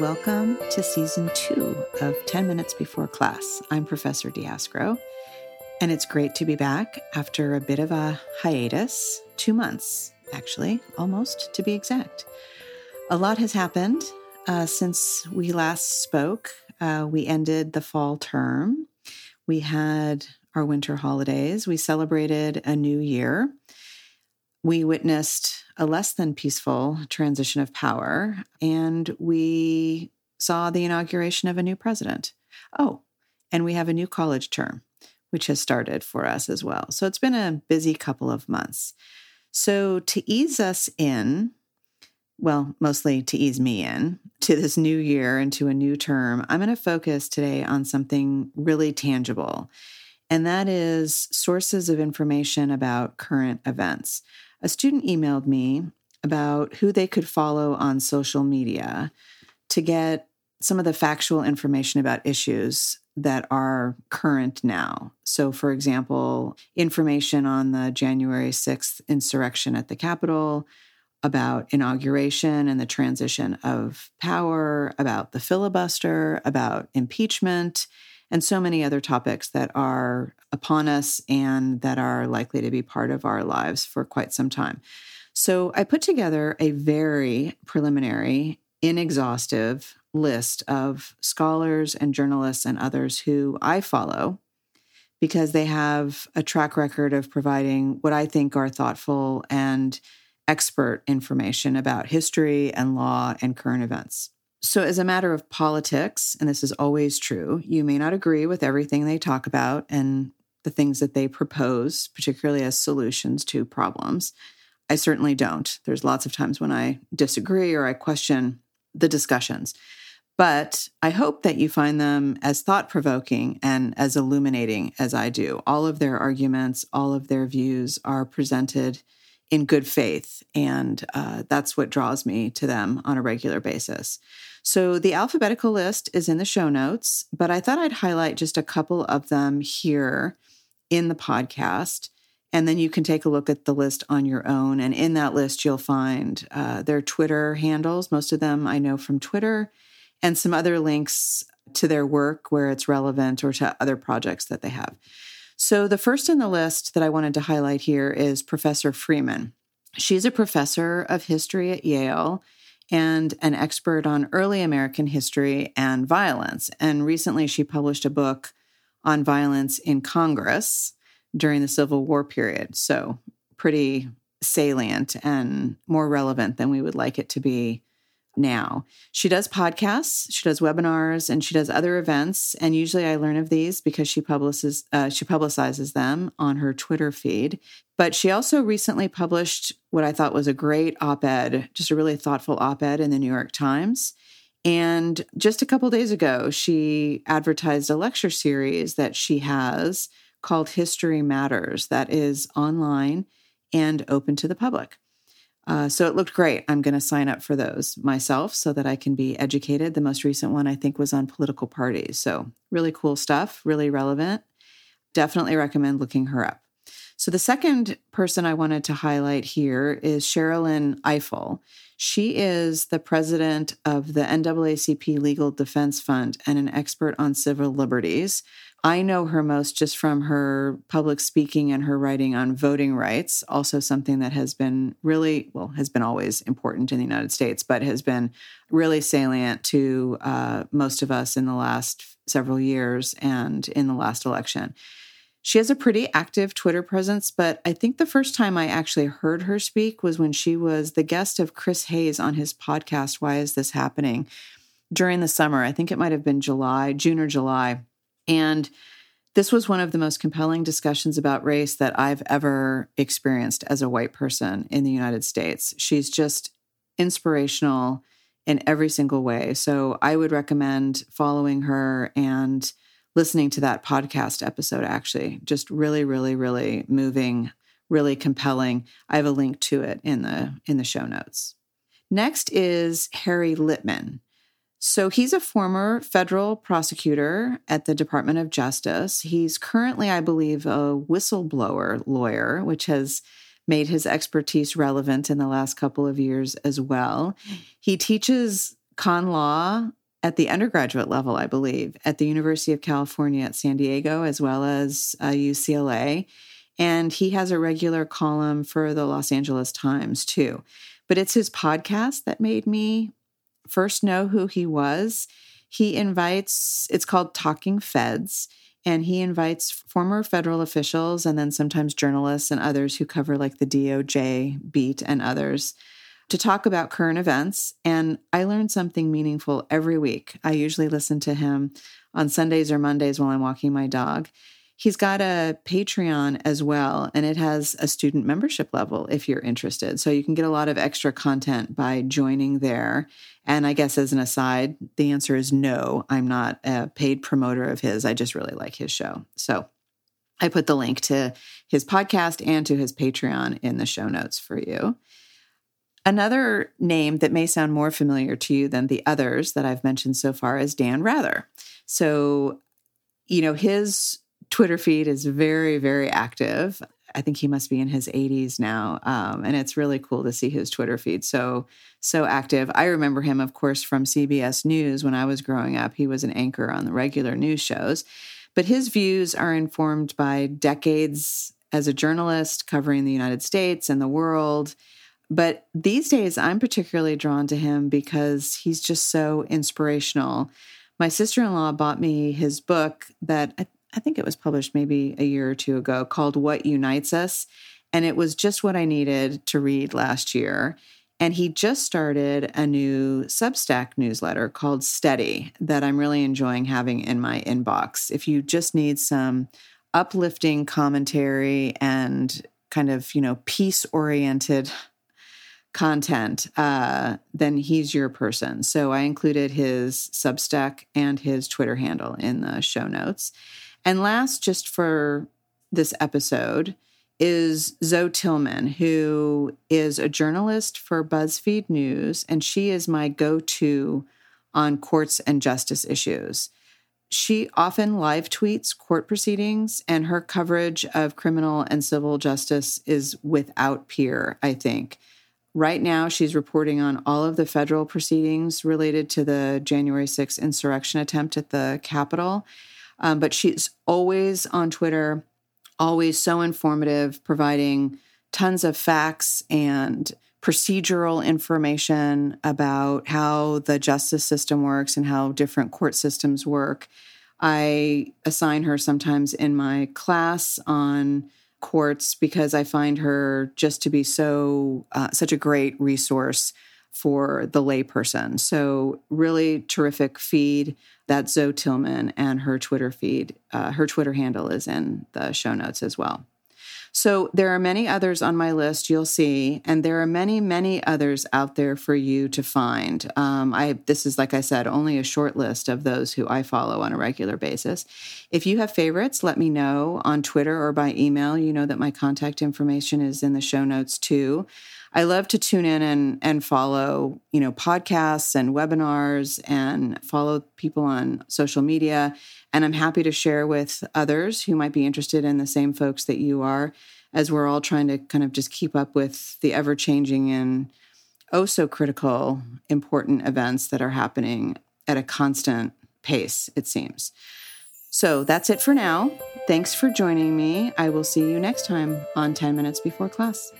welcome to season two of 10 Minutes Before Class. I'm Professor Diaskro, and it's great to be back after a bit of a hiatus two months, actually, almost to be exact. A lot has happened uh, since we last spoke. Uh, we ended the fall term, we had our winter holidays, we celebrated a new year. We witnessed a less than peaceful transition of power, and we saw the inauguration of a new president. Oh, and we have a new college term, which has started for us as well. So it's been a busy couple of months. So, to ease us in, well, mostly to ease me in to this new year and to a new term, I'm going to focus today on something really tangible, and that is sources of information about current events a student emailed me about who they could follow on social media to get some of the factual information about issues that are current now. So, for example, information on the January 6th insurrection at the Capitol, about inauguration and the transition of power, about the filibuster, about impeachment, and so many other topics that are upon us and that are likely to be part of our lives for quite some time. So I put together a very preliminary, inexhaustive list of scholars and journalists and others who I follow because they have a track record of providing what I think are thoughtful and expert information about history and law and current events. So, as a matter of politics, and this is always true, you may not agree with everything they talk about and the things that they propose, particularly as solutions to problems. I certainly don't. There's lots of times when I disagree or I question the discussions. But I hope that you find them as thought provoking and as illuminating as I do. All of their arguments, all of their views are presented in good faith. And uh, that's what draws me to them on a regular basis. So the alphabetical list is in the show notes, but I thought I'd highlight just a couple of them here in the podcast. And then you can take a look at the list on your own. And in that list, you'll find uh, their Twitter handles. Most of them I know from Twitter, and some other links to their work where it's relevant or to other projects that they have. So, the first in the list that I wanted to highlight here is Professor Freeman. She's a professor of history at Yale and an expert on early American history and violence. And recently, she published a book on violence in Congress during the Civil War period. So, pretty salient and more relevant than we would like it to be now. She does podcasts, she does webinars, and she does other events. And usually, I learn of these because she publishes uh, she publicizes them on her Twitter feed. But she also recently published what I thought was a great op-ed, just a really thoughtful op-ed in the New York Times. And just a couple days ago, she advertised a lecture series that she has called History Matters that is online and open to the public. Uh, so it looked great. I'm going to sign up for those myself so that I can be educated. The most recent one, I think, was on political parties. So, really cool stuff, really relevant. Definitely recommend looking her up. So, the second person I wanted to highlight here is Sherrilyn Ifill. She is the president of the NAACP Legal Defense Fund and an expert on civil liberties. I know her most just from her public speaking and her writing on voting rights, also something that has been really, well, has been always important in the United States, but has been really salient to uh, most of us in the last several years and in the last election. She has a pretty active Twitter presence, but I think the first time I actually heard her speak was when she was the guest of Chris Hayes on his podcast, Why Is This Happening? during the summer. I think it might have been July, June or July. And this was one of the most compelling discussions about race that I've ever experienced as a white person in the United States. She's just inspirational in every single way. So I would recommend following her and listening to that podcast episode actually. Just really really really moving really compelling. I have a link to it in the in the show notes. Next is harry litman so he's a former federal prosecutor at the department of justice. He's currently i believe a whistleblower lawyer which has made his expertise relevant in the last couple of years as well. Hmm. He teaches con law at the undergraduate level, I believe, at the University of California at San Diego, as well as uh, UCLA. And he has a regular column for the Los Angeles Times, too. But it's his podcast that made me first know who he was. He invites, it's called Talking Feds, and he invites former federal officials and then sometimes journalists and others who cover like the DOJ beat and others to talk about current events. And I learn something meaningful every week. I usually listen to him on Sundays or Mondays while I'm walking my dog. He's got a Patreon as well, and it has a student membership level if you're interested. So you can get a lot of extra content by joining there. And I guess as an aside, the answer is no, I'm not a paid promoter of his. I just really like his show. So I put the link to his podcast and to his Patreon in the show notes for you. Another name that may sound more familiar to you than the others that I've mentioned so far is Dan Rather. So, you know, his Twitter feed is very, very active. I think he must be in his 80s now. Um, and it's really cool to see his Twitter feed so, so active. I remember him, of course, from CBS News when I was growing up. He was an anchor on the regular news shows. But his views are informed by decades as a journalist covering the United States and the world but these days, I'm particularly drawn to him because he's just so inspirational. My sister in law bought me his book that I, I, think it was published maybe a year or two ago called What Unites Us. And it was just what I needed to read last year. And he just started a new Substack newsletter called Steady that I'm really enjoying having in my inbox. If you just need some uplifting commentary and kind of, you know, peace oriented content, uh, then he's your person. So I included his Substack and his Twitter handle in the show notes. And last, just for this episode, is Zoe Tillman, who is a journalist for BuzzFeed News, and she is my go to on courts and justice issues. She often live tweets court proceedings, and her coverage of criminal and civil justice is without peer, I think. Right now, she's reporting on all of the federal proceedings related to the January 6th insurrection attempt at the Capitol. Um, but she's always on Twitter, always so informative, providing tons of facts and procedural information about how the justice system works and how different court systems work. I assign her sometimes in my class on courts because I find her just to be so uh, such a great resource for the layperson. So really terrific feed. that Zoe Tillman and her Twitter feed. Uh, her Twitter handle is in the show notes as well. So there are many others on my list you'll see, and there are many, many others out there for you to find. Um, I this is like I said, only a short list of those who I follow on a regular basis. If you have favorites, let me know on Twitter or by email. You know that my contact information is in the show notes too. I love to tune in and and follow, you know, podcasts and webinars and follow people on social media. And I'm happy to share with others who might be interested in the same folks that you are, as we're all trying to kind of just keep up with the ever changing and oh so critical, important events that are happening at a constant pace, it seems. So that's it for now. Thanks for joining me. I will see you next time on 10 Minutes Before Class.